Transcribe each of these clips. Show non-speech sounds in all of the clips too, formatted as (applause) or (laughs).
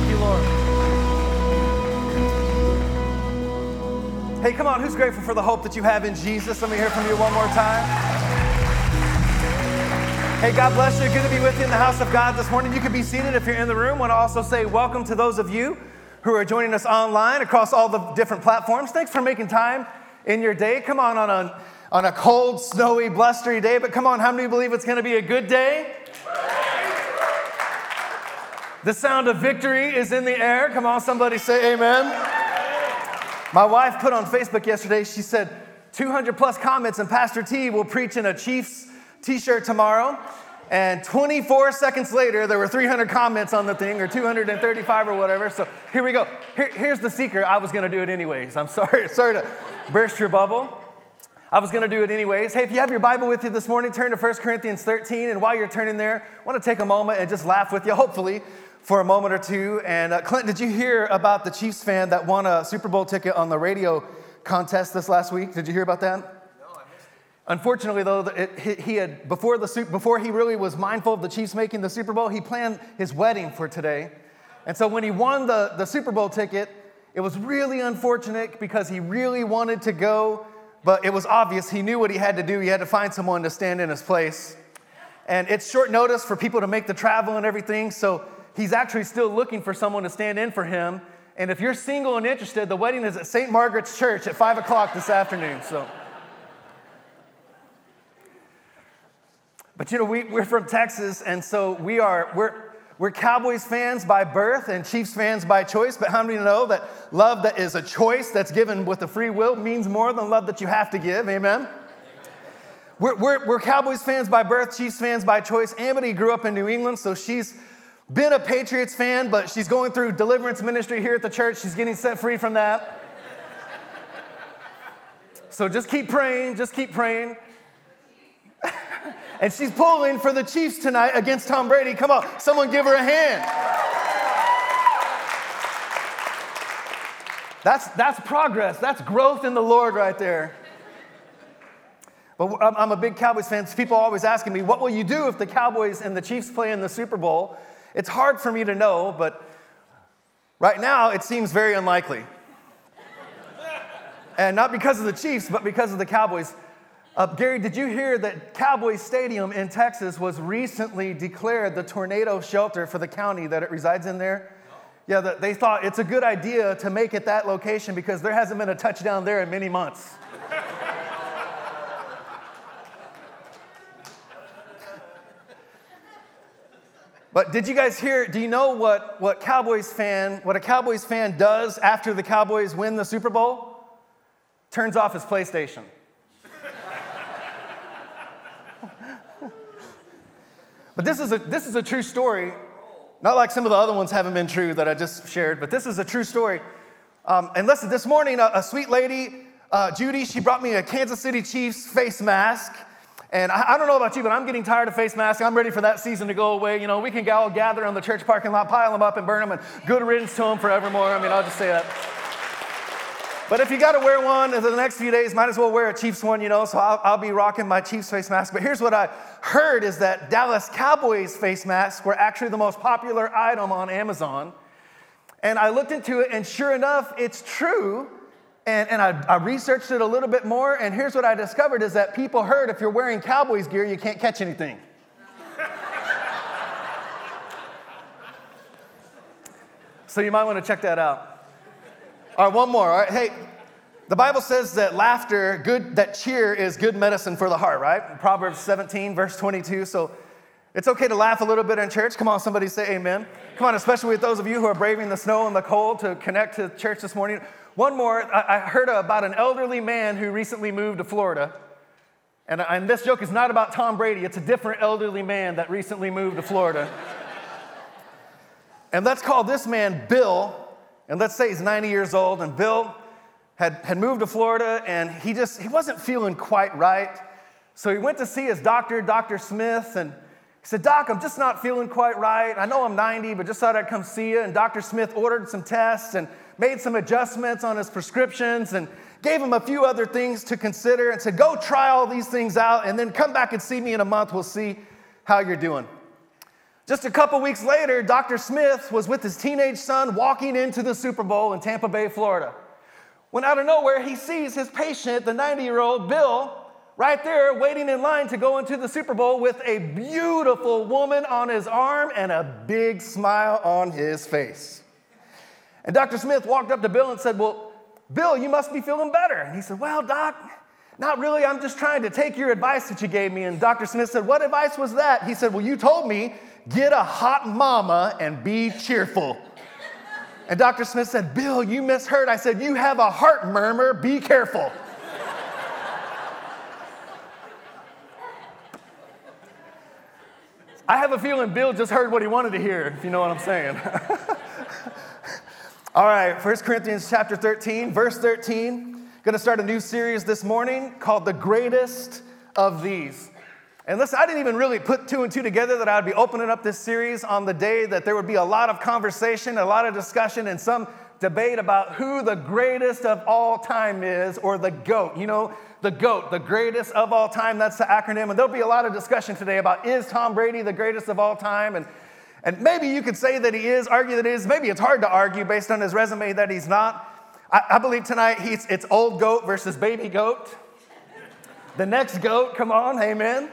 Thank you, Lord. Hey, come on, who's grateful for the hope that you have in Jesus? Let me hear from you one more time. Hey, God bless you. Good to be with you in the house of God this morning. You can be seated if you're in the room. I want to also say welcome to those of you who are joining us online across all the different platforms. Thanks for making time in your day. Come on, on a, on a cold, snowy, blustery day, but come on, how many believe it's going to be a good day? The sound of victory is in the air. Come on, somebody say amen. My wife put on Facebook yesterday, she said, 200 plus comments, and Pastor T will preach in a Chiefs t shirt tomorrow. And 24 seconds later, there were 300 comments on the thing, or 235 or whatever. So here we go. Here, here's the secret. I was going to do it anyways. I'm (laughs) sorry, sorry to burst your bubble. I was going to do it anyways. Hey, if you have your Bible with you this morning, turn to 1 Corinthians 13. And while you're turning there, I want to take a moment and just laugh with you, hopefully, for a moment or two. And uh, Clint, did you hear about the Chiefs fan that won a Super Bowl ticket on the radio contest this last week? Did you hear about that? No. Unfortunately, though, it, he had before the before he really was mindful of the Chiefs making the Super Bowl, he planned his wedding for today, and so when he won the, the Super Bowl ticket, it was really unfortunate because he really wanted to go, but it was obvious he knew what he had to do. He had to find someone to stand in his place, and it's short notice for people to make the travel and everything. So he's actually still looking for someone to stand in for him. And if you're single and interested, the wedding is at St. Margaret's Church at five o'clock this afternoon. So. But you know, we, we're from Texas, and so we are, we're, we're Cowboys fans by birth and Chiefs fans by choice. But how many know that love that is a choice that's given with a free will means more than love that you have to give? Amen? We're, we're, we're Cowboys fans by birth, Chiefs fans by choice. Amity grew up in New England, so she's been a Patriots fan, but she's going through deliverance ministry here at the church. She's getting set free from that. so just keep praying, just keep praying (laughs) and she's pulling for the Chiefs tonight against Tom Brady. Come on, someone give her a hand. That's, that's progress. That's growth in the Lord right there. But I'm a big Cowboys fan. People are always asking me, what will you do if the Cowboys and the Chiefs play in the Super Bowl? It's hard for me to know, but right now it seems very unlikely. and not because of the Chiefs, but because of the Cowboys. Uh, Gary, did you hear that Cowboys Stadium in Texas was recently declared the tornado shelter for the county that it resides in there? Yeah, the, they thought it's a good idea to make it that location because there hasn't been a touchdown there in many months. But did you guys hear? Do you know what, what Cowboys fan, what a Cowboys fan does after the Cowboys win the Super Bowl? Turns off his PlayStation. (laughs) But this is a, this is a true story, not like some of the other ones haven't been true that I just shared, but this is a true story. Um, and listen, this morning, a, a sweet lady, uh, Judy, she brought me a Kansas City Chiefs face mask. And I, I, don't know about you, but I'm getting tired of face masks. I'm ready for that season to go away. You know, we can all gather on the church parking lot, pile them up, and burn them, and good riddance to them forevermore. I mean, I'll just say that. But if you got to wear one in the next few days, might as well wear a Chiefs one, you know. So I'll, I'll, be rocking my Chiefs face mask. But here's what I heard is that Dallas Cowboys face masks were actually the most popular item on Amazon. And I looked into it, and sure enough, it's true. And, and I, I researched it a little bit more, and here's what I discovered is that people heard if you're wearing Cowboys gear, you can't catch anything. (laughs) so you might want to check that out. All right, one more. All right, hey, the Bible says that laughter, good, that cheer is good medicine for the heart, right? Proverbs 17, verse 22. So it's okay to laugh a little bit in church. Come on, somebody say amen. Come on, especially with those of you who are braving the snow and the cold to connect to church this morning. One more, I heard about an elderly man who recently moved to Florida. And, and this joke is not about Tom Brady, it's a different elderly man that recently moved to Florida. and let's call this man Bill. And let's say he's 90 years old, and Bill had, had moved to Florida, and he just he wasn't feeling quite right. So he went to see his doctor, Dr. Smith, and he said, Doc, I'm just not feeling quite right. I know I'm 90, but just thought I'd come see you. And Dr. Smith ordered some tests and made some adjustments on his prescriptions and gave him a few other things to consider and said, Go try all these things out and then come back and see me in a month. We'll see how you're doing. Just a couple weeks later, Dr. Smith was with his teenage son walking into the Super Bowl in Tampa Bay, Florida. When out of nowhere, he sees his patient, the 90 year old Bill, right there waiting in line to go into the Super Bowl with a beautiful woman on his arm and a big smile on his face. And Dr. Smith walked up to Bill and said, Well, Bill, you must be feeling better. And he said, Well, Doc, not really. I'm just trying to take your advice that you gave me. And Dr. Smith said, What advice was that? He said, Well, you told me get a hot mama and be cheerful. And Dr. Smith said, Bill, you misheard. I said, You have a heart murmur, be careful. I have a feeling Bill just heard what he wanted to hear, if you know what I'm saying. (laughs) All right, 1 Corinthians chapter 13, verse 13. Going to start a new series this morning called The Greatest of These. And listen, I didn't even really put two and two together that I'd be opening up this series on the day that there would be a lot of conversation, a lot of discussion, and some debate about who the greatest of all time is, or the GOAT. You know, the GOAT, the greatest of all time, that's the acronym. And there'll be a lot of discussion today about is Tom Brady the greatest of all time? And, and maybe you could say that he is, argue that he is. Maybe it's hard to argue based on his resume that he's not. I, I believe tonight he's, it's old goat versus baby goat. The next goat, come on, amen.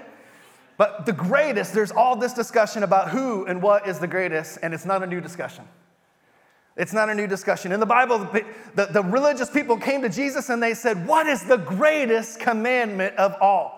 But the greatest, there's all this discussion about who and what is the greatest, and it's not a new discussion. It's not a new discussion. In the Bible, the, the, religious people came to Jesus and they said, What is the greatest commandment of all?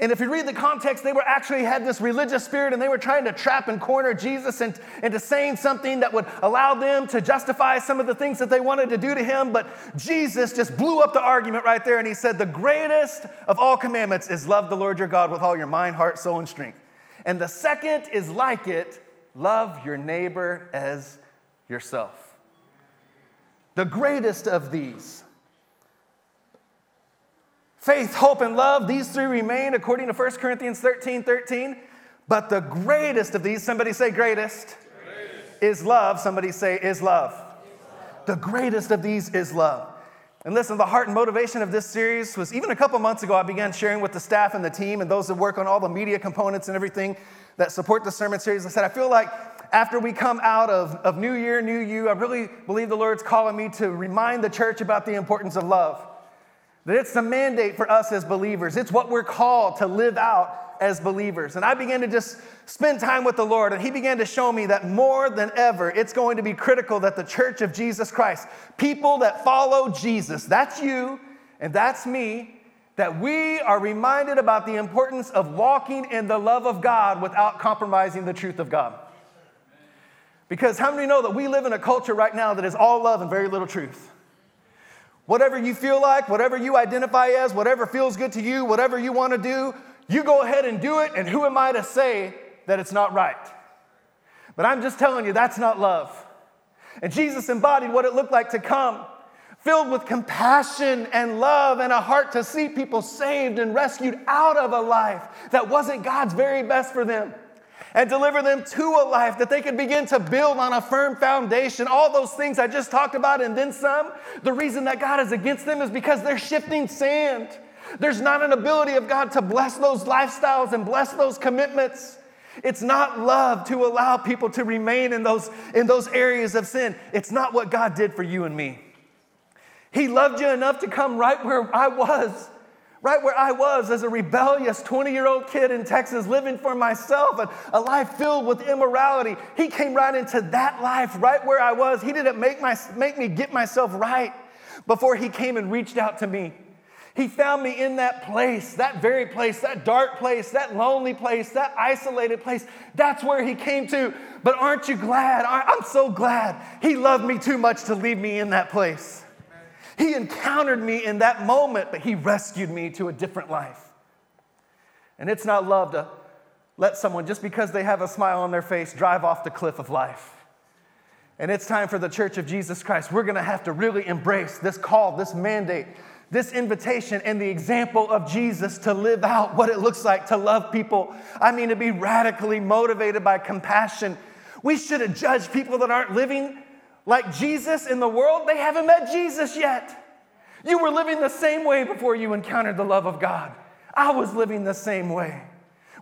And if you read the context, they were actually had this religious spirit and they were trying to trap and corner Jesus into, into saying something that would allow them to justify some of the things that they wanted to do to him. But Jesus just blew up the argument right there and he said, The greatest of all commandments is love the Lord your God with all your mind, heart, soul, and strength. And the second is like it love your neighbor as yourself. The greatest of these Faith, hope, and love, these three remain according to 1 Corinthians 13 13. But the greatest of these, somebody say greatest, greatest. is love. Somebody say is love. love. The greatest of these is love. And listen, the heart and motivation of this series was even a couple months ago, I began sharing with the staff and the team and those that work on all the media components and everything that support the sermon series. I said, I feel like after we come out of, of New Year, New You, I really believe the Lord's calling me to remind the church about the importance of love. That it's the mandate for us as believers. It's what we're called to live out as believers. And I began to just spend time with the Lord, and He began to show me that more than ever, it's going to be critical that the church of Jesus Christ, people that follow Jesus, that's you and that's me, that we are reminded about the importance of walking in the love of God without compromising the truth of God. Because how many know that we live in a culture right now that is all love and very little truth? Whatever you feel like, whatever you identify as, whatever feels good to you, whatever you want to do, you go ahead and do it, and who am I to say that it's not right? But I'm just telling you, that's not love. And Jesus embodied what it looked like to come, filled with compassion and love and a heart to see people saved and rescued out of a life that wasn't God's very best for them and deliver them to a life that they could begin to build on a firm foundation. All those things I just talked about, and then some. The reason that God is against them is because they're shifting sand. There's not an ability of God to bless those lifestyles and bless those commitments. It's not love to allow people to remain in those, in those areas of sin. It's not what God did for you and me. He loved you enough to come right where I was right where I was as a rebellious 20 year old kid in Texas living for myself and a life filled with immorality. He came right into that life right where I was. He didn't make, my, make me get myself right before He came and reached out to me. He found me in that place, that very place, that dark place, that lonely place, that isolated place. That's where He came to. But aren't you glad? I'm so glad He loved me too much to leave me in that place. He encountered me in that moment, but He rescued me to a different life. And it's not love to let someone, just because they have a smile on their face, drive off the cliff of life. And it's time for the church of Jesus Christ. We're gonna have to really embrace this call, this mandate, this invitation, and the example of Jesus to live out what it looks like to love people. I mean, to be radically motivated by compassion. We shouldn't judge people that aren't living like Jesus in the world, they haven't met Jesus yet. You were living the same way before you encountered the love of God. I was living the same way.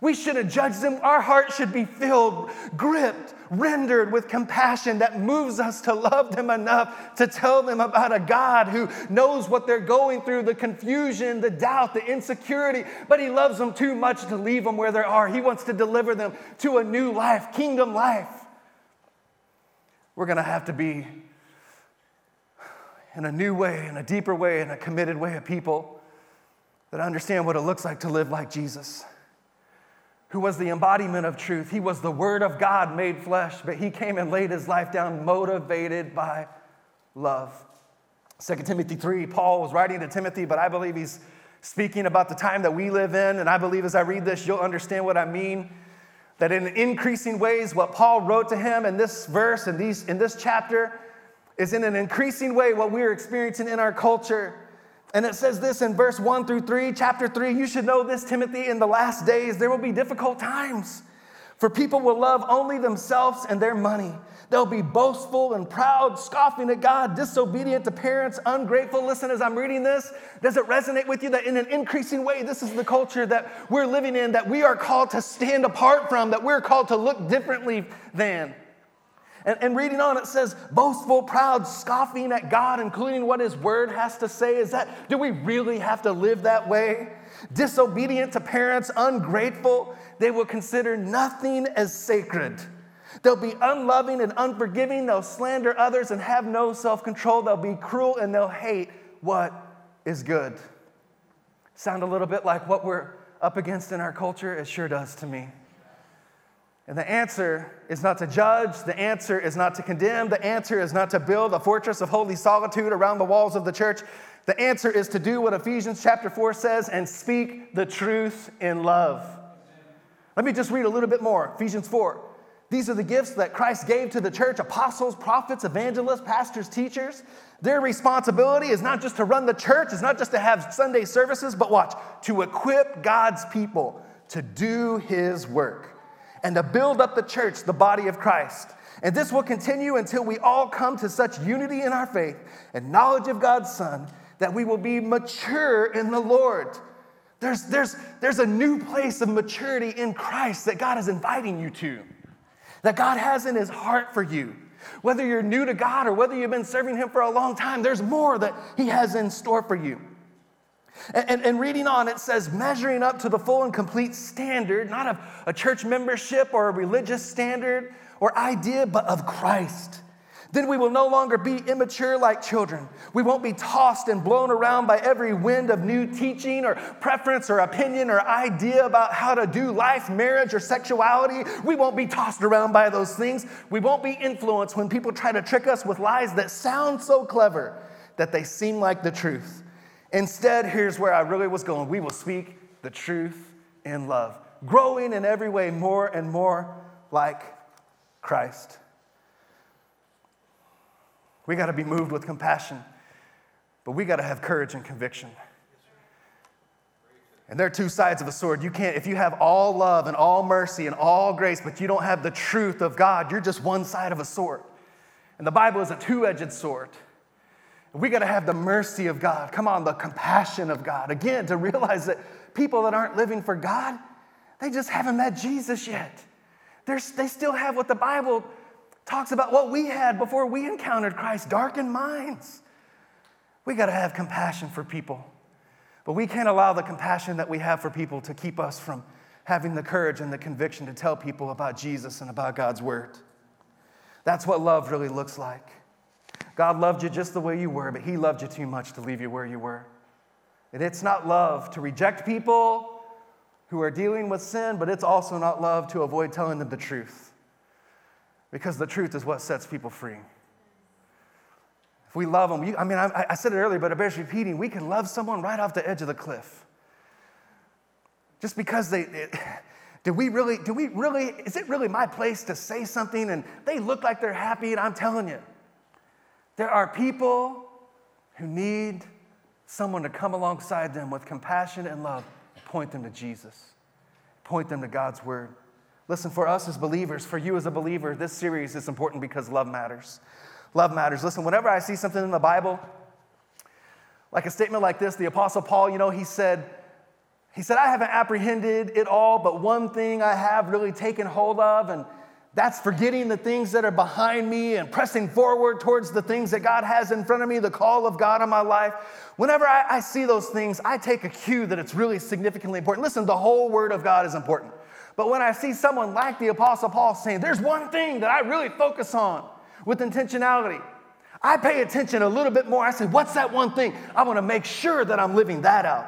We shouldn't judge them. Our heart should be filled, gripped, rendered with compassion that moves us to love them enough to tell them about a God who knows what they're going through the confusion, the doubt, the insecurity, but He loves them too much to leave them where they are. He wants to deliver them to a new life, kingdom life. We're going to have to be in a new way, in a deeper way, in a committed way of people that understand what it looks like to live like Jesus who was the embodiment of truth. He was the Word of God made flesh, but he came and laid his life down motivated by love. 2 Timothy 3, Paul was writing to Timothy, but I believe he's speaking about the time that we live in. And I believe as I read this, you'll understand what I mean. That in increasing ways, what Paul wrote to him in this verse, in, these, in this chapter, is in an increasing way what we're experiencing in our culture. And it says this in verse 1 through 3, chapter 3 you should know this, Timothy, in the last days there will be difficult times. For people will love only themselves and their money. They'll be boastful and proud, scoffing at God, disobedient to parents, ungrateful. Listen, as I'm reading this, does it resonate with you that in an increasing way, this is the culture that we're living in, that we are called to stand apart from, that we're called to look differently than? And, and, reading on, it says, boastful, proud, scoffing at God, including what His Word has to say. Is that, do we really have to live that way? Disobedient to parents, ungrateful, they will consider nothing as sacred. They'll be unloving and unforgiving. They'll slander others and have no self control. They'll be cruel and they'll hate what is good. Sound a little bit like what we're up against in our culture? It sure does to me. And the answer is not to judge, the answer is not to condemn, the answer is not to build a fortress of holy solitude around the walls of the church. The answer is to do what Ephesians chapter 4 says and speak the truth in love. Let me just read a little bit more. Ephesians 4. These are the gifts that Christ gave to the church apostles, prophets, evangelists, pastors, teachers. Their responsibility is not just to run the church, it's not just to have Sunday services, but watch, to equip God's people to do his work and to build up the church, the body of Christ. And this will continue until we all come to such unity in our faith and knowledge of God's Son that we will be mature in the Lord. There's, there's, there's a new place of maturity in Christ that God is inviting you to, that God has in His heart for you. Whether you're new to God or whether you've been serving Him for a long time, there's more that He has in store for you. And, and, and, reading on, it says, measuring up to the full and complete standard, not of a church membership or a religious standard or idea, but of Christ. Then we will no longer be immature like children. We won't be tossed and blown around by every wind of new teaching or preference or opinion or idea about how to do life, marriage, or sexuality. We won't be tossed around by those things. We won't be influenced when people try to trick us with lies that sound so clever that they seem like the truth. Instead, here's where I really was going we will speak the truth in love, growing in every way more and more like Christ. We got to be moved with compassion, but we got to have courage and conviction. And there are two sides of a sword. You can't, if you have all love and all mercy and all grace, but you don't have the truth of God, you're just one side of a sword. And the Bible is a two edged sword. We got to have the mercy of God. Come on, the compassion of God. Again, to realize that people that aren't living for God, they just haven't met Jesus yet. They're, they still have what the Bible talks about, what we had before we encountered Christ darkened minds. We got to have compassion for people. But we can't allow the compassion that we have for people to keep us from having the courage and the conviction to tell people about Jesus and about God's Word. That's what love really looks like. God loved you just the way you were, but He loved you too much to leave you where you were. And it's not love to reject people who are dealing with sin, but it's also not love to avoid telling them the truth. Because the truth is what sets people free. If we love them, you, I mean, I, I, said it earlier, but it bears repeating. We can love someone right off the edge of the cliff. Just because they, it, (laughs) do we really, do we really, is it really my place to say something and they look like they're happy and I'm telling you, there are people who need someone to come alongside them with compassion and love, point them to Jesus, point them to God's word. Listen, for us as believers, for you as a believer, this series is important because love matters. Love matters. Listen, whenever I see something in the Bible, like a statement like this, the Apostle Paul, you know, he said, He said, I haven't apprehended it all, but one thing I have really taken hold of, and that's forgetting the things that are behind me and pressing forward towards the things that God has in front of me, the call of God on my life. Whenever I, I, see those things, I take a cue that it's really significantly important. Listen, the whole Word of God is important. But when I see someone like the Apostle Paul saying, there's one thing that I really focus on with intentionality, I pay attention a little bit more. I say, what's that one thing? I want to make sure that I'm living that out.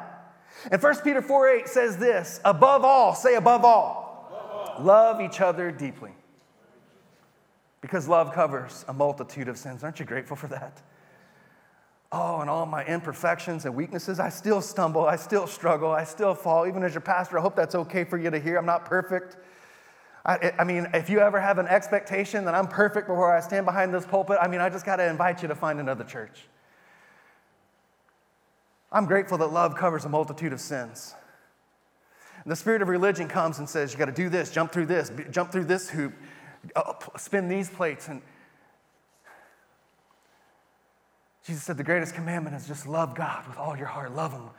And 1 Peter 4 8 says this above all, say above all, above all. love each other deeply because love covers a multitude of sins. Aren't you grateful for that? Oh, and all my imperfections and weaknesses, I still stumble, I still struggle, I still fall. Even as your pastor, I hope that's okay for you to hear. I'm not perfect. I, I, mean, if you ever have an expectation that I'm perfect before I stand behind this pulpit, I mean, I just got to invite you to find another church. I'm grateful that love covers a multitude of sins. And the spirit of religion comes and says, you got to do this, jump through this, jump through this hoop, spin these plates. And Jesus said the greatest commandment is just love God with all your heart. Love Him.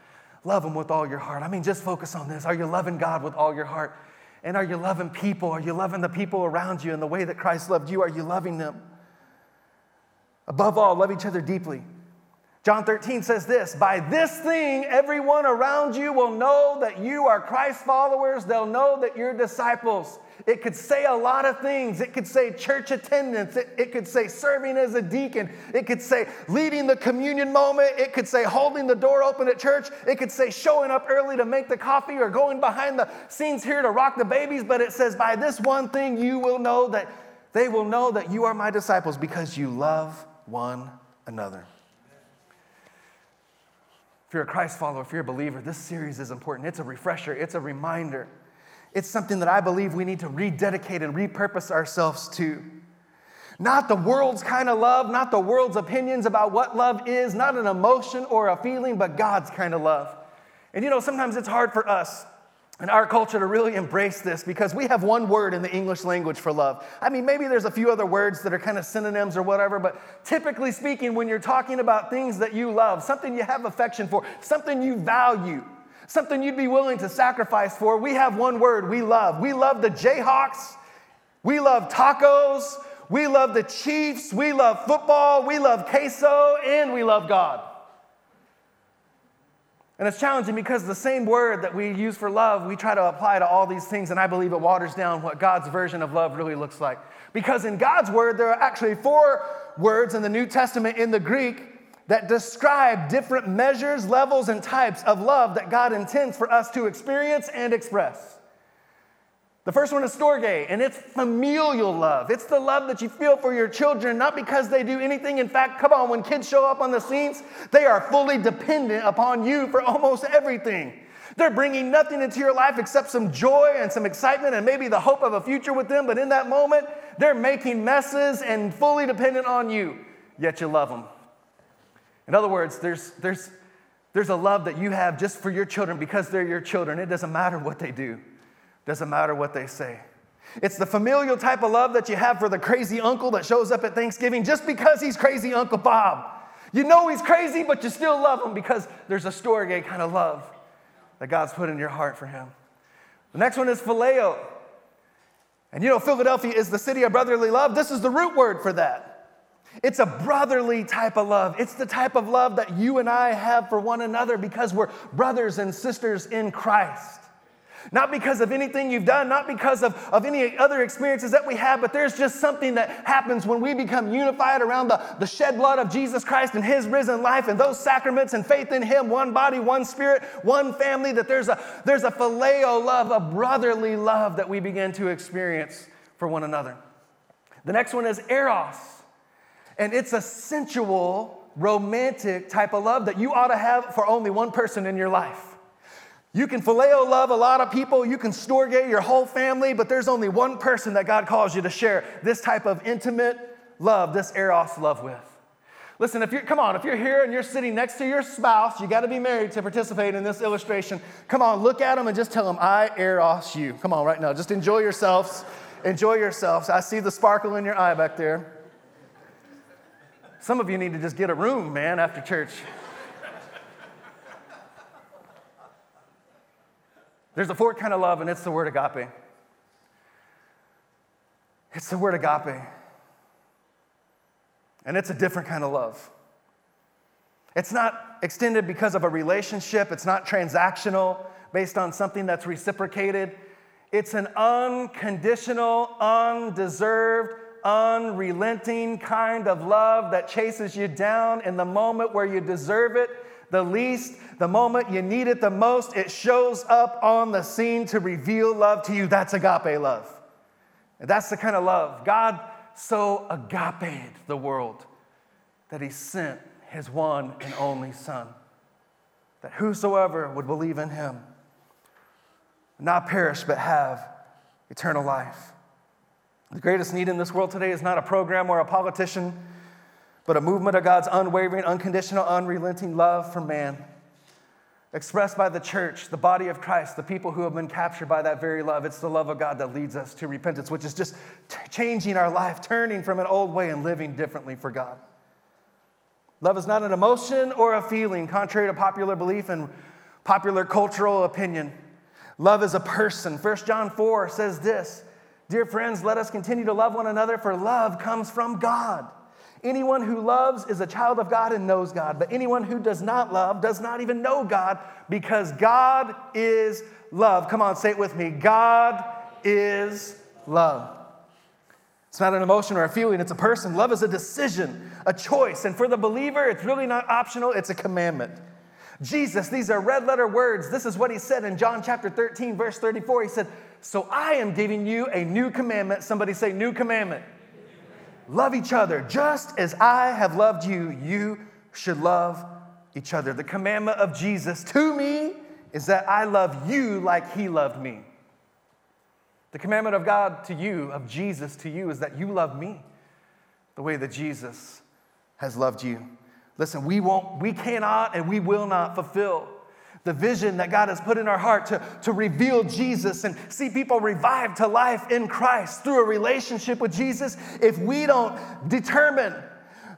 Love Him with all your heart. I mean, just focus on this. Are you loving God with all your heart? And are you loving people? Are you loving the people around you in the way that Christ loved you? Are you loving them? Above all, love each other deeply. John 13 says this By this thing, everyone around you will know that you are Christ followers. They'll know that you're disciples. It could say a lot of things. It could say church attendance. It, it, could say serving as a deacon. It could say leading the communion moment. It could say holding the door open at church. It could say showing up early to make the coffee or going behind the scenes here to rock the babies. But it says, by this one thing, you will know that they will know that you are my disciples because you love one another. If you're a Christ follower, if you're a believer, this series is important. It's a refresher, it's a reminder. It's something that I believe we need to rededicate and repurpose ourselves to. Not the world's kind of love, not the world's opinions about what love is, not an emotion or a feeling, but God's kind of love. And you know, sometimes it's hard for us in our culture to really embrace this because we have one word in the English language for love. I mean, maybe there's a few other words that are kind of synonyms or whatever, but typically speaking, when you're talking about things that you love, something you have affection for, something you value, something you'd be willing to sacrifice for, we have one word we love. We love the Jayhawks, we love tacos, we love the Chiefs, we love football, we love queso, and we love God. And it's challenging because the same word that we use for love, we try to apply to all these things, and I believe it waters down what God's version of love really looks like. Because in God's word, there are actually four words in the New Testament in the Greek that describe different measures, levels, and types of love that God intends for us to experience and express. The first one is storge, and it's familial love. It's the love that you feel for your children, not because they do anything. In fact, come on, when kids show up on the scenes, they are fully dependent upon you for almost everything. They're bringing nothing into your life except some joy and some excitement and maybe the hope of a future with them. But in that moment, they're making messes and fully dependent on you, yet you love them. In other words, there's, there's, there's a love that you have just for your children because they're your children. It doesn't matter what they do, doesn't matter what they say. It's the familial type of love that you have for the crazy uncle that shows up at Thanksgiving just because he's crazy Uncle Bob. You know he's crazy, but you still love him because there's a storge kind of love that God's put in your heart for him. The next one is phileo. And you know, Philadelphia is the city of brotherly love. This is the root word for that. It's a brotherly type of love. It's the type of love that you and I have for one another because we're brothers and sisters in Christ. Not because of anything you've done, not because of, of any other experiences that we have, but there's just something that happens when we become unified around the, the shed blood of Jesus Christ and His risen life and those sacraments and faith in Him, one body, one spirit, one family, that there's a, there's a phileo love, a brotherly love that we begin to experience for one another. The next one is eros. And it's a sensual, romantic type of love that you ought to have for only one person in your life. You can phileo love a lot of people, you can storge your whole family, but there's only one person that God calls you to share this type of intimate love, this eros love with. Listen, if you're, come on, if you're here and you're sitting next to your spouse, you got to be married to participate in this illustration. Come on, look at them and just tell them, I eros you. Come on, right now, just enjoy yourselves. Enjoy yourselves. I see the sparkle in your eye back there. Some of you need to just get a room, man, after church. There's a fourth kind of love, and it's the word agape. It's the word agape. And it's a different kind of love. It's not extended because of a relationship, it's not transactional based on something that's reciprocated. It's an unconditional, undeserved, unrelenting kind of love that chases you down in the moment where you deserve it the least, the moment you need it the most. It shows up on the scene to reveal love to you. That's agape love. And that's the kind of love. God so agape the world that he sent his one and only Son, that whosoever would believe in him not perish but have eternal life. The greatest need in this world today is not a program or a politician, but a movement of God's unwavering, unconditional, unrelenting love for man expressed by the church, the body of Christ, the people who have been captured by that very love. It's the love of God that leads us to repentance, which is just t- changing our life, turning from an old way and living differently for God. Love is not an emotion or a feeling, contrary to popular belief and popular cultural opinion. Love is a person. 1 John 4 says this Dear friends, let us continue to love one another, for love comes from God. Anyone who loves is a child of God and knows God, but anyone who does not love does not even know God because God is love. Come on, say it with me God is love. It's not an emotion or a feeling, it's a person. Love is a decision, a choice. And for the believer, it's really not optional, it's a commandment. Jesus, these are red letter words. This is what he said in John chapter 13, verse 34. He said, So I am giving you a new commandment. Somebody say, New commandment. Love each other just as I have loved you. You should love each other. The commandment of Jesus to me is that I love you like he loved me. The commandment of God to you, of Jesus to you, is that you love me the way that Jesus has loved you. Listen, we won't, we cannot and we will not fulfill the vision that God has put in our heart to, to reveal Jesus and see people revived to life in Christ through a relationship with Jesus, if we don't determine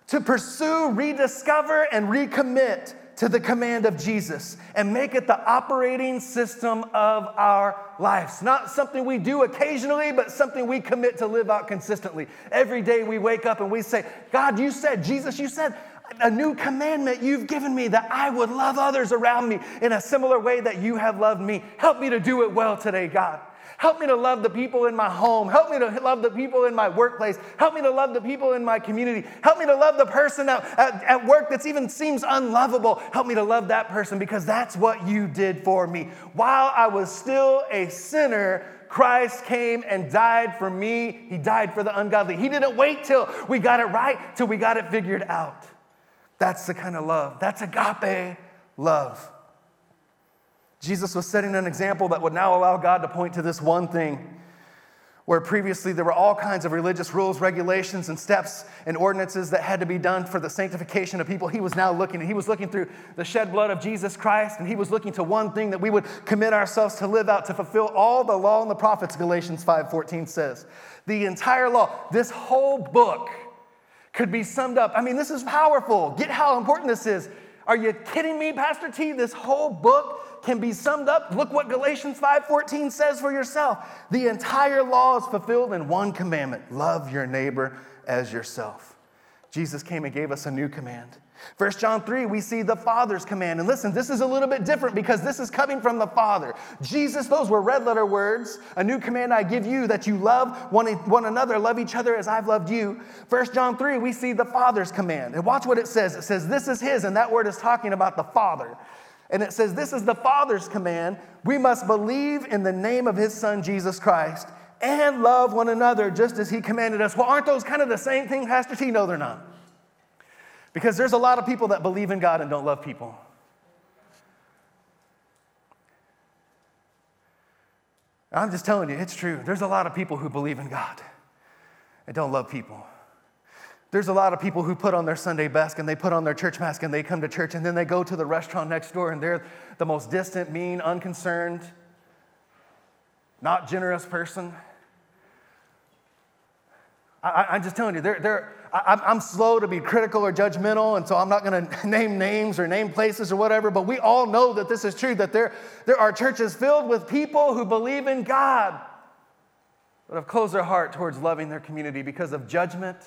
to pursue, rediscover, and recommit to the command of Jesus and make it the operating system of our lives. Not something we do occasionally, but something we commit to live out consistently. Every day we wake up and we say, God, you said, Jesus, you said, a new commandment you've given me that I would love others around me in a similar way that you have loved me. Help me to do it well today, God. Help me to love the people in my home. Help me to love the people in my workplace. Help me to love the people in my community. Help me to love the person at, at, at, work that even seems unlovable. Help me to love that person because that's what you did for me. While I was still a sinner, Christ came and died for me. He died for the ungodly. He didn't wait till we got it right, till we got it figured out. That's the kind of love. That's agape love. Jesus was setting an example that would now allow God to point to this one thing. Where previously there were all kinds of religious rules, regulations, and steps and ordinances that had to be done for the sanctification of people, he was now looking. He was looking through the shed blood of Jesus Christ, and he was looking to one thing that we would commit ourselves to live out to fulfill all the law and the prophets, Galatians 5:14 says. The entire law, this whole book could be summed up. I mean, this is powerful. Get how important this is. Are you kidding me, Pastor T? This whole book can be summed up. Look what Galatians 5:14 says for yourself. The entire law is fulfilled in one commandment: love your neighbor as yourself. Jesus came and gave us a new command. First John 3, we see the Father's command. And listen, this is a little bit different because this is coming from the Father. Jesus, those were red letter words. A new command I give you that you love one, one another, love each other as I've loved you. First John 3, we see the Father's command. And watch what it says. It says, This is His, and that word is talking about the Father. And it says, This is the Father's command. We must believe in the name of His Son, Jesus Christ, and love one another just as He commanded us. Well, aren't those kind of the same thing, Pastor T? No, they're not. Because there's a lot of people that believe in God and don't love people. I'm just telling you, it's true. There's a lot of people who believe in God and don't love people. There's a lot of people who put on their Sunday best and they put on their church mask and they come to church and then they go to the restaurant next door and they're the most distant, mean, unconcerned, not generous person. I, am just telling you, they're, they're, I, I'm slow to be critical or judgmental, and so I'm not going (laughs) to name names or name places or whatever, but we all know that this is true, that there, there are churches filled with people who believe in God, but have closed their heart towards loving their community because of judgment,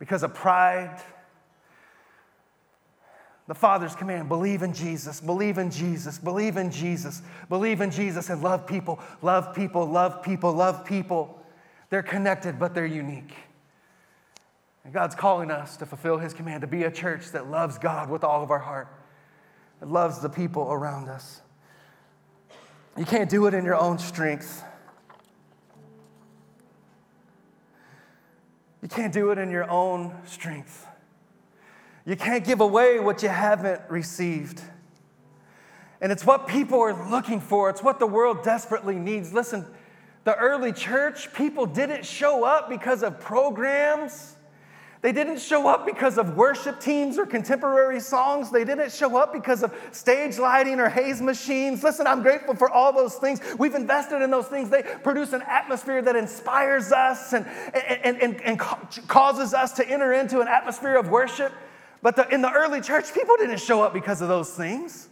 because of pride. The Father's command believe in Jesus, believe in Jesus, believe in Jesus, believe in Jesus, and love people, love people, love people, love people. They're connected, but they're unique. And God's calling us to fulfill His command to be a church that loves God with all of our heart, that loves the people around us. You can't do it in your own strength. You can't do it in your own strength. You can't give away what you haven't received. And it's what people are looking for, it's what the world desperately needs. Listen, the early church, people didn't show up because of programs. They didn't show up because of worship teams or contemporary songs. They didn't show up because of stage lighting or haze machines. Listen, I'm grateful for all those things. We've invested in those things. They produce an atmosphere that inspires us and, and, and, and causes us to enter into an atmosphere of worship. But the, in the early church, people didn't show up because of those things.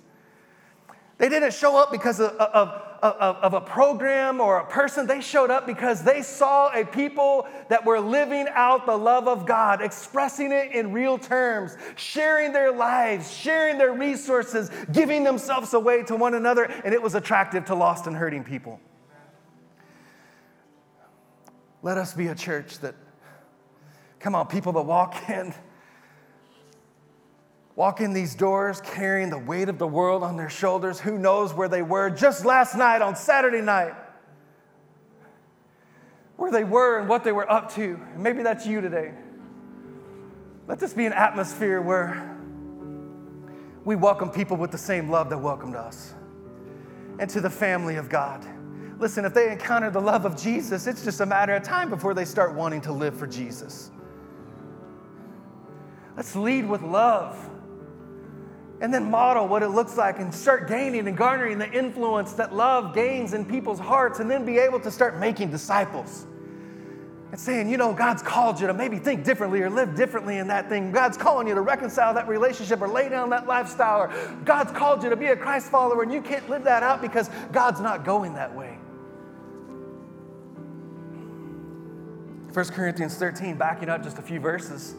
They didn't show up because of, of, of, of, a program or a person. They showed up because they saw a people that were living out the love of God, expressing it in real terms, sharing their lives, sharing their resources, giving themselves away to one another, and it was attractive to lost and hurting people. Let us be a church that, come on, people that walk (laughs) in walk in these doors carrying the weight of the world on their shoulders. Who knows where they were just last night on Saturday night? Where they were and what they were up to. And maybe that's you today. Let this be an atmosphere where we welcome people with the same love that welcomed us and to the family of God. Listen, if they encounter the love of Jesus, it's just a matter of time before they start wanting to live for Jesus. Let's lead with love and then model what it looks like and start gaining and garnering the influence that love gains in people's hearts, and then be able to start making disciples. And saying, you know, God's called you to maybe think differently or live differently in that thing. God's calling you to reconcile that relationship or lay down that lifestyle. Or God's called you to be a Christ follower and you can't live that out because God's not going that way. 1 Corinthians 13, backing up just a few verses,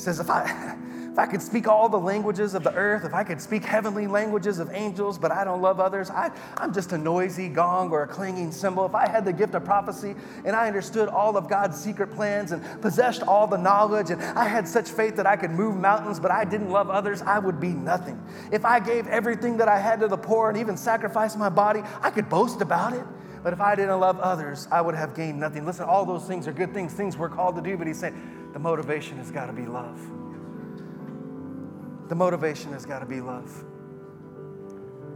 says, If I (laughs) if I could speak all the languages of the earth, if I could speak heavenly languages of angels, but I don't love others, I, I'm just a noisy gong or a clanging cymbal. If I had the gift of prophecy and I understood all of God's secret plans and possessed all the knowledge and I had such faith that I could move mountains, but I didn't love others, I would be nothing. If I gave everything that I had to the poor and even sacrificed my body, I could boast about it. But if I didn't love others, I would have gained nothing. Listen, all those things are good things, things we're called to do, but he saying the motivation has got to be love. The motivation has got to be love.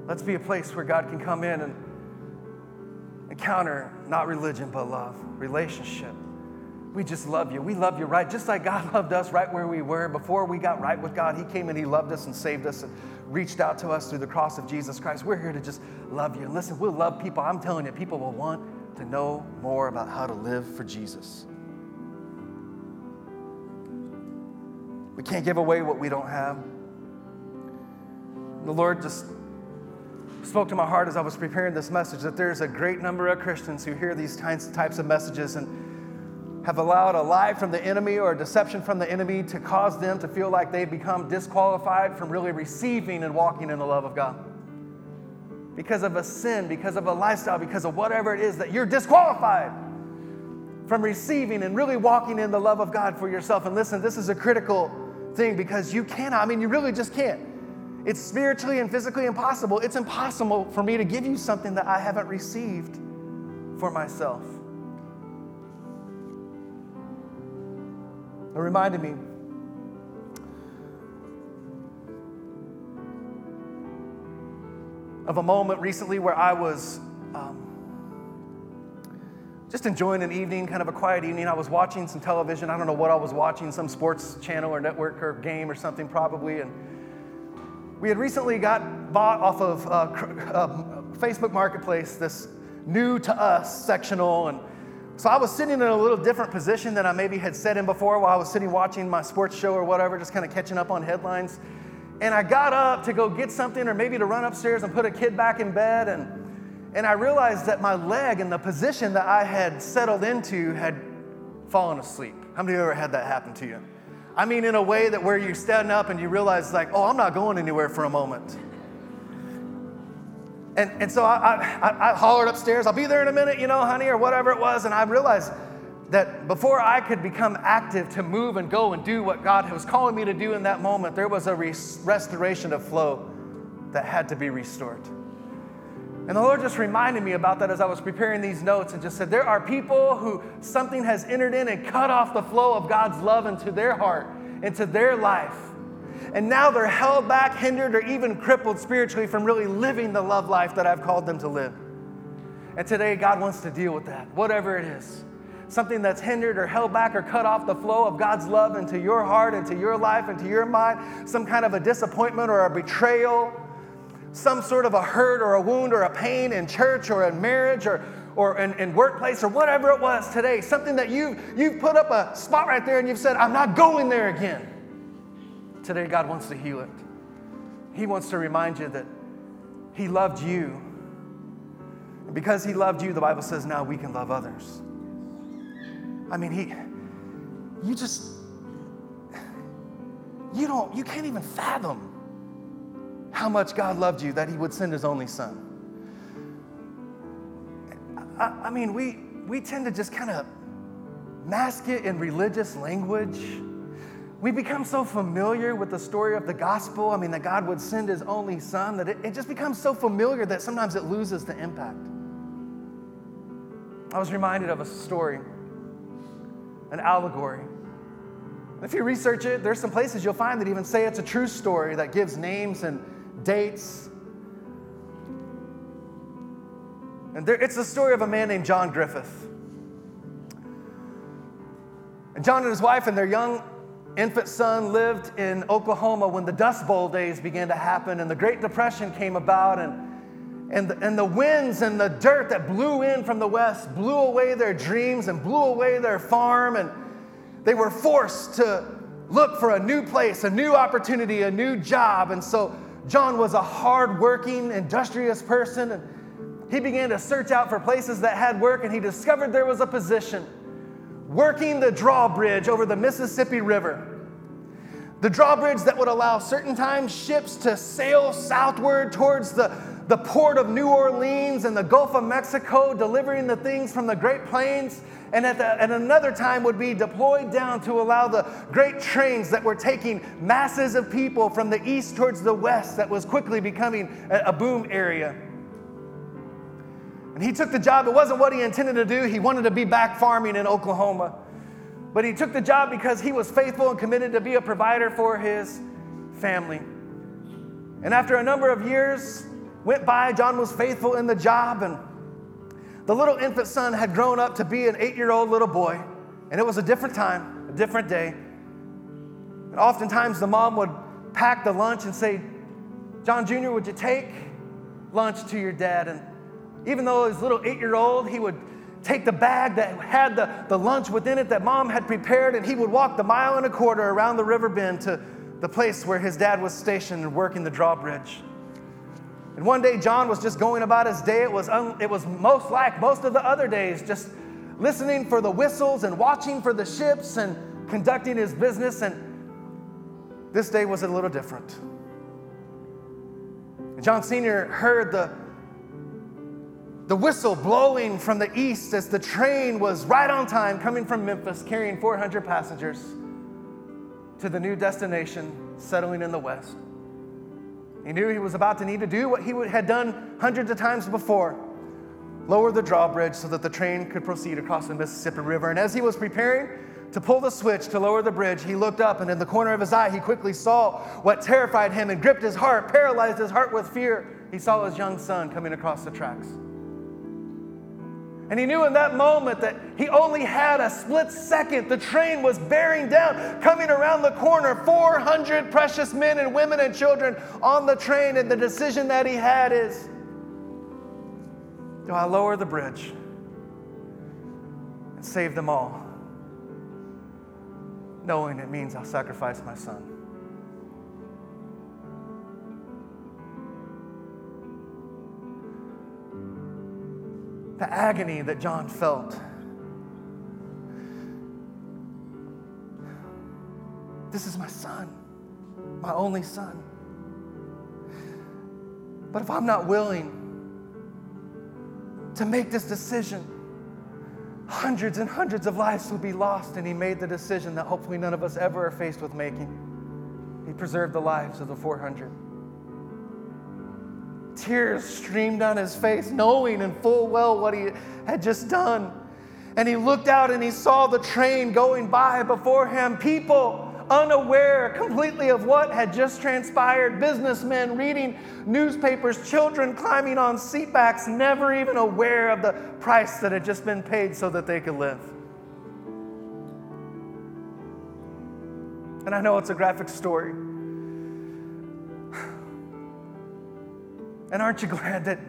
Let's be a place where God can come in and encounter not religion, but love, relationship. We just love you. We love you right, just like God (laughs) loved us right where we were. Before we got right with God, He came and He loved us and saved us and reached out to us through the cross of Jesus Christ. We're here to just love you. And listen, we'll love people. I'm telling you, people will want to know more about how to live for Jesus. We can't give away what we don't have. The Lord just spoke to my heart as I was preparing this message that there's a great number of Christians who hear these types of messages and have allowed a lie from the enemy or a deception from the enemy to cause them to feel like they've become disqualified from really receiving and walking in the love of God. Because of a sin, because of a lifestyle, because of whatever it is that you're disqualified from receiving and really walking in the love of God for yourself. And listen, this is a critical thing because you cannot, I mean, you really just can't it's spiritually and physically impossible. It's impossible for me to give you something that I haven't received for myself. It reminded me of a moment recently where I was um, just enjoying an evening, kind of a quiet evening. I was watching some television. I don't know what I was watching, some sports channel or network or game or something probably. And we had recently got bought off of uh, uh, Facebook Marketplace this new to us sectional, and So I was sitting in a little different position than I maybe had sat in before while I was sitting watching my sports show or whatever, just kind of catching up on headlines. And I got up to go get something or maybe to run upstairs and put a kid back in bed. And, and I realized that my leg and the position that I had settled into had fallen asleep. How many of you ever had that happen to you? I mean, in a way that where you're standing up and you realize, like, oh, I'm not going anywhere for a moment. And, and so I, I, I hollered upstairs, I'll be there in a minute, you know, honey, or whatever it was. And I realized that before I could become active to move and go and do what God was calling me to do in that moment, there was a res- restoration of flow that had to be restored. And the Lord just reminded me about that as I was preparing these notes and just said, There are people who something has entered in and cut off the flow of God's love into their heart, into their life. And now they're held back, hindered, or even crippled spiritually from really living the love life that I've called them to live. And today, God wants to deal with that, whatever it is. Something that's hindered or held back or cut off the flow of God's love into your heart, into your life, into your mind, some kind of a disappointment or a betrayal, some sort of a hurt or a wound or a pain in church or in marriage or, or in, in workplace or whatever it was today, something that you've, you've put up a spot right there and you've said, I'm not going there again. Today, God wants to heal it. He wants to remind you that He loved you. And because He loved you, the Bible says now we can love others. I mean, He, you just, you don't, you can't even fathom how much God loved you that He would send His only Son. I, I mean, we, we tend to just kind of mask it in religious language we become so familiar with the story of the gospel, I mean, that God would send his only son, that it, it just becomes so familiar that sometimes it loses the impact. I was reminded of a story, an allegory. If you research it, there's some places you'll find that even say it's a true story that gives names and dates. And there, it's the story of a man named John Griffith. And John and his wife and their young infant son lived in Oklahoma when the Dust Bowl days began to happen and the Great Depression came about and, and, the, and the winds and the dirt that blew in from the west blew away their dreams and blew away their farm and they were forced to look for a new place, a new opportunity, a new job. And so John was a hardworking, industrious person and he began to search out for places that had work and he discovered there was a position working the drawbridge over the Mississippi River. The drawbridge that would allow certain times ships to sail southward towards the, the port of New Orleans and the Gulf of Mexico, delivering the things from the Great Plains. And at, the, at another time would be deployed down to allow the great trains that were taking masses of people from the east towards the west that was quickly becoming a, a boom area. And he took the job. It wasn't what he intended to do. He wanted to be back farming in Oklahoma. But he took the job because he was faithful and committed to be a provider for his family. And after a number of years went by, John was faithful in the job. And the little infant son had grown up to be an eight year old little boy. And it was a different time, a different day. And oftentimes the mom would pack the lunch and say, John Jr., would you take lunch to your dad? And even though his little eight year old, he would take the bag that had the, the lunch within it that mom had prepared, and he would walk the mile and a quarter around the river bend to the place where his dad was stationed and working the drawbridge. And one day, John was just going about his day. It was, un, it was most like most of the other days, just listening for the whistles and watching for the ships and conducting his business. And this day was a little different. John Sr. heard the the whistle blowing from the east as the train was right on time coming from Memphis carrying 400 passengers to the new destination settling in the west. He knew he was about to need to do what he had done hundreds of times before lower the drawbridge so that the train could proceed across the Mississippi River. And as he was preparing to pull the switch to lower the bridge, he looked up and in the corner of his eye, he quickly saw what terrified him and gripped his heart, paralyzed his heart with fear. He saw his young son coming across the tracks. And he knew in that moment that he only had a split second. The train was bearing down, coming around the corner. 400 precious men and women and children on the train. And the decision that he had is do I lower the bridge? and save them all, knowing it means I'll sacrifice my son. The agony that John felt. This is my son, my only son. But if I'm not willing to make this decision, hundreds and hundreds of lives will be lost. And he made the decision that hopefully none of us ever are faced with making. He preserved the lives of the 400. Tears streamed down his face, knowing in full well what he had just done. And he looked out and he saw the train going by before him. People unaware completely of what had just transpired. Businessmen reading newspapers, children climbing on seatbacks, never even aware of the price that had just been paid so that they could live. And I know it's a graphic story. And aren't you glad that,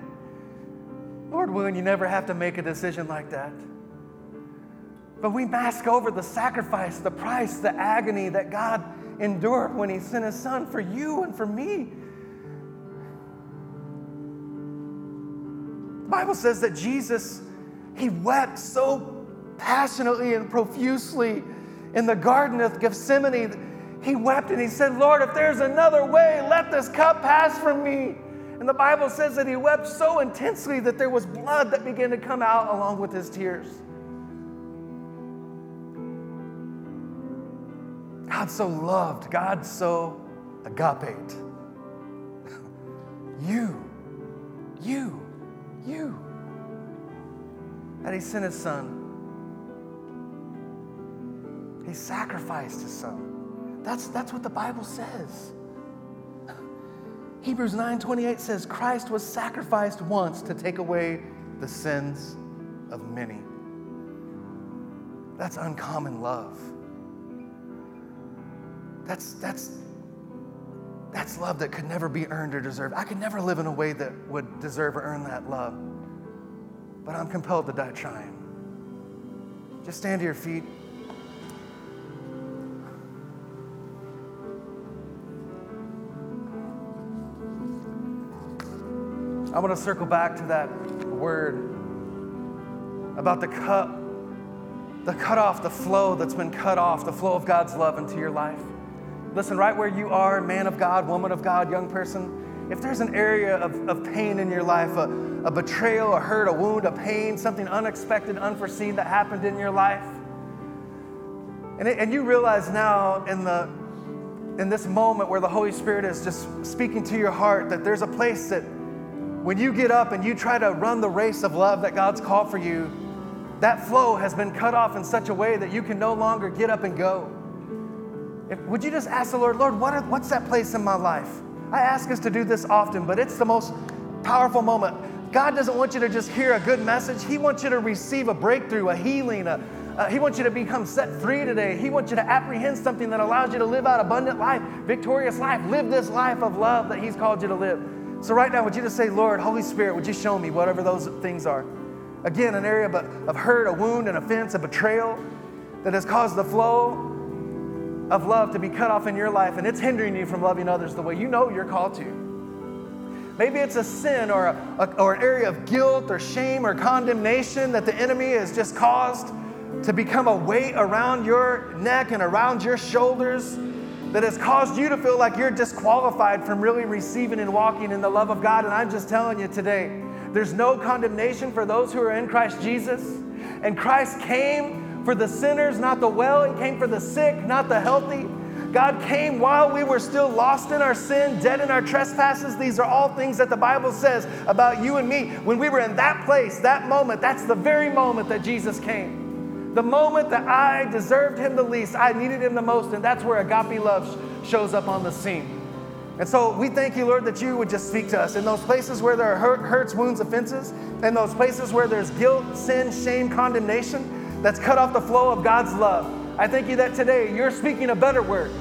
Lord willing, you never have to make a decision like that? But we mask over the sacrifice, the price, the agony that God endured when He sent His Son for you and for me. The Bible says that Jesus, He wept so passionately and profusely in the Garden of Gethsemane. He wept and He said, Lord, if there's another way, let this cup pass from me. And the Bible says that He wept so intensely that there was blood that began to come out along with His tears. God so loved, God so agaped. (laughs) You, you, you. That He sent His Son. He sacrificed His Son. That's, that's what the Bible says. Hebrews 9:28 says Christ was sacrificed once to take away the sins of many. That's uncommon love. That's, that's, that's love that could never be earned or deserved. I could never live in a way that would deserve or earn that love. But I'm compelled to die trying. Just stand to your feet. I want to circle back to that word about the cup, the cut off, the flow that's been cut off, the flow of God's love into your life. Listen, right where you are, man of God, woman of God, young person, if there's an area of, of pain in your life, a, a betrayal, a hurt, a wound, a pain, something unexpected, unforeseen that happened in your life, and, it, and you realize now in, the, in this moment where the Holy Spirit is just speaking to your heart that there's a place that when you get up and you try to run the race of love that God's called for you, that flow has been cut off in such a way that you can no longer get up and go. If, would you just ask the Lord, Lord, what are, what's that place in my life? I ask us to do this often, but it's the most powerful moment. God doesn't want you to just hear a good message. He wants you to receive a breakthrough, a healing. A, uh, he wants you to become set free today. He wants you to apprehend something that allows you to live out abundant life, victorious life. Live this life of love that He's called you to live. So, right now, would you just say, Lord, Holy Spirit, would you show me whatever those things are? Again, an area of, hurt, a wound, an offense, a betrayal that has caused the flow of love to be cut off in your life and it's hindering you from loving others the way you know you're called to. Maybe it's a sin or, a, a, or an area of guilt or shame or condemnation that the enemy has just caused to become a weight around your neck and around your shoulders that has caused you to feel like you're disqualified from really receiving and walking in the love of God. And I'm just telling you today, there's no condemnation for those who are in Christ Jesus. And Christ came for the sinners, not the well. He came for the sick, not the healthy. God came while we were still lost in our sin, dead in our trespasses. These are all things that the Bible says about you and me. When we were in that place, that moment, that's the very moment that Jesus came. The moment that I deserved him the least, I needed him the most, and that's where agape love shows up on the scene. And so we thank you, Lord, that you would just speak to us in those places where there are hurt, hurts, wounds, offenses, in those places where there's guilt, sin, shame, condemnation that's cut off the flow of God's love. I thank you that today you're speaking a better word.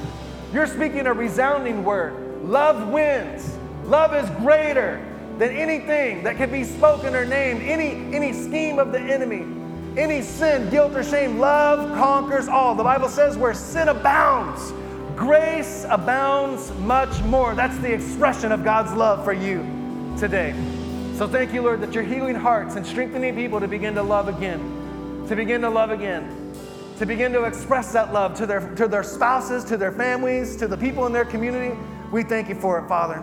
You're speaking a resounding word. Love wins. Love is greater than anything that can be spoken or named, any, any scheme of the enemy. Any sin, guilt, or shame. Love conquers all. The Bible says where sin abounds, grace abounds much more. That's the expression of God's love for you today. So thank you, Lord, that you're healing hearts and strengthening people to begin to love again, to begin to love again, to begin to express that love to their, to their spouses, to their families, to the people in their community. We thank you for it, Father.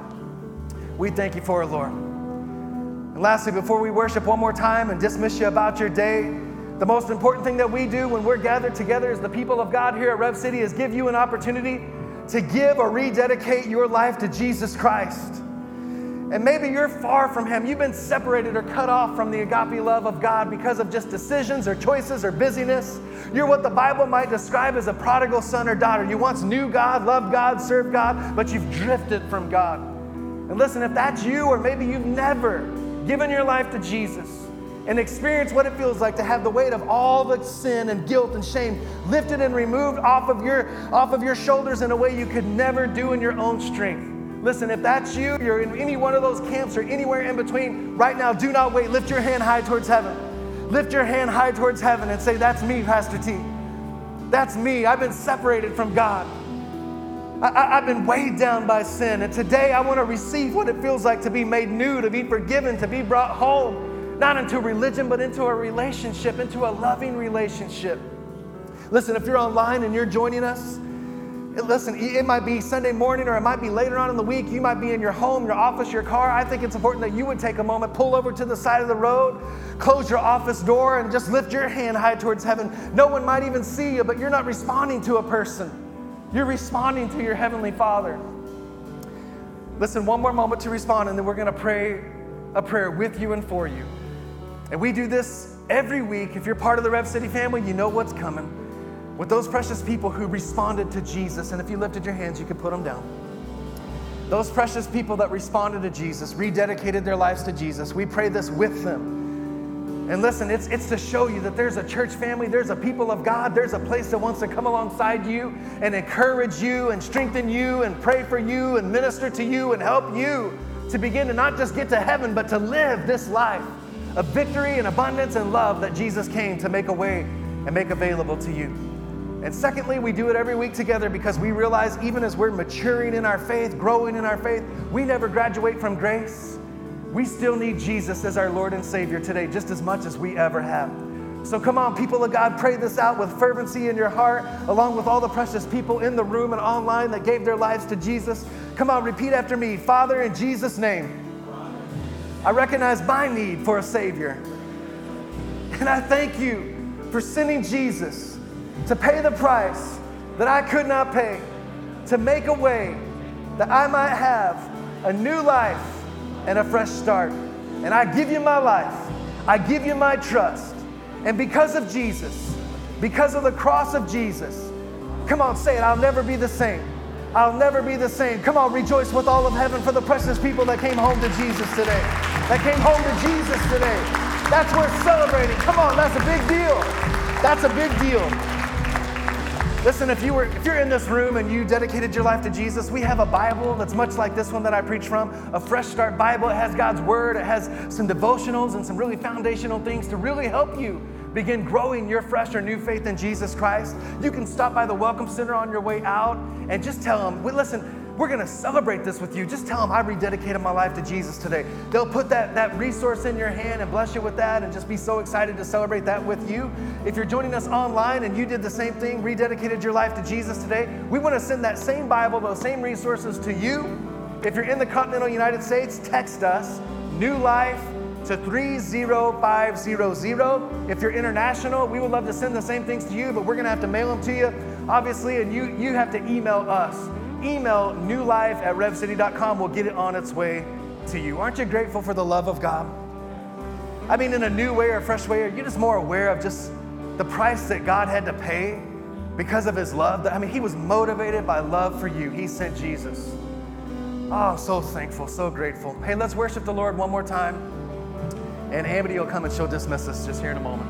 We thank you for it, Lord. And lastly, before we worship one more time and dismiss you about your day, the most important thing that we do when we're gathered together as the people of God here at Rev City is give you an opportunity to give or rededicate your life to Jesus Christ. And maybe you're far from Him. You've been separated or cut off from the agape love of God because of just decisions or choices or busyness. You're what the Bible might describe as a prodigal son or daughter. You once knew God, loved God, served God, but you've drifted from God. And listen, if that's you, or maybe you've never given your life to Jesus, and experience what it feels like to have the weight of all the sin and guilt and shame lifted and removed off of your off of your shoulders in a way you could never do in your own strength. Listen, if that's you, you're in any one of those camps or anywhere in between, right now, do not wait. Lift your hand high towards heaven. Lift your hand high towards heaven and say, That's me, Pastor T. That's me. I've been separated from God. I, have been weighed down by sin. And today I want to receive what it feels like to be made new, to be forgiven, to be brought home not into religion, but into a relationship, into a loving relationship. Listen, if you're online and you're joining us, listen, it might be Sunday morning or it might be later on in the week. You might be in your home, your office, your car. I think it's important that you would take a moment, pull over to the side of the road, close your office door, and just lift your hand high towards heaven. No one might even see you, but you're not responding to a person. You're responding to your Heavenly Father. Listen, one more moment to respond, and then we're going to pray a prayer with you and for you. And we do this every week. If you're part of the Rev City family, you know what's coming. With those precious people who responded to Jesus, and if you lifted your hands, you could put them down. Those precious people that responded to Jesus, rededicated their lives to Jesus, we pray this with them. And listen, it's, it's to show you that there's a church family, there's a people of God, there's a place that wants to come alongside you and encourage you and strengthen you and pray for you and minister to you and help you to begin to not just get to heaven, but to live this life of victory and abundance and love that Jesus came to make a way and make available to you. And secondly, we do it every week together because we realize even as we're maturing in our faith, growing in our faith, we never graduate from grace. We still need Jesus as our Lord and Savior today, just as much as we ever have. So come on, people of God, pray this out with fervency in your heart, along with all the precious people in the room and online that gave their lives to Jesus. Come on, repeat after me Father, in Jesus' name. I recognize my need for a Savior. And I thank you for sending Jesus to pay the price that I could not pay, to make a way that I might have a new life and a fresh start. And I give you my life, I give you my trust. And because of Jesus, because of the cross of Jesus, come on, say it, I'll never be the same. I'll never be the same. Come on, rejoice with all of heaven for the precious people that came home to Jesus today, that came home to Jesus today. That's worth celebrating. Come on, that's a big deal. That's a big deal. Listen, if you were if you're in this room and you dedicated your life to Jesus, we have a Bible that's much like this one that I preach from, a Fresh Start Bible. It has God's word, it has some devotionals and some really foundational things to really help you begin growing your fresh or new faith in Jesus Christ, you can stop by the Welcome Center on your way out and just tell them, we listen, we're going to celebrate this with you. Just tell them I rededicated my life to Jesus today. They'll put that, that resource in your hand and bless you with that and just be so excited to celebrate that with you. If you're joining us online and you did the same thing, rededicated your life to Jesus today, we want to send that same Bible, those same resources to you. If you're in the continental United States, text us, New Life to 30500. If you're international, we would love to send the same things to you, but we're going to have to mail them to you, obviously, and you, you have to email us. Email newlife at revcity.com. We'll get it on its way to you. Aren't you grateful for the love of God? I mean, in a new way or a fresh way, are you just more aware of just the price that God had to pay because of his love? I mean, he was motivated by love for you. He sent Jesus. Oh, so thankful, so grateful. Hey, let's worship the Lord one more time. And Amity will come and she'll dismiss us just here in a moment.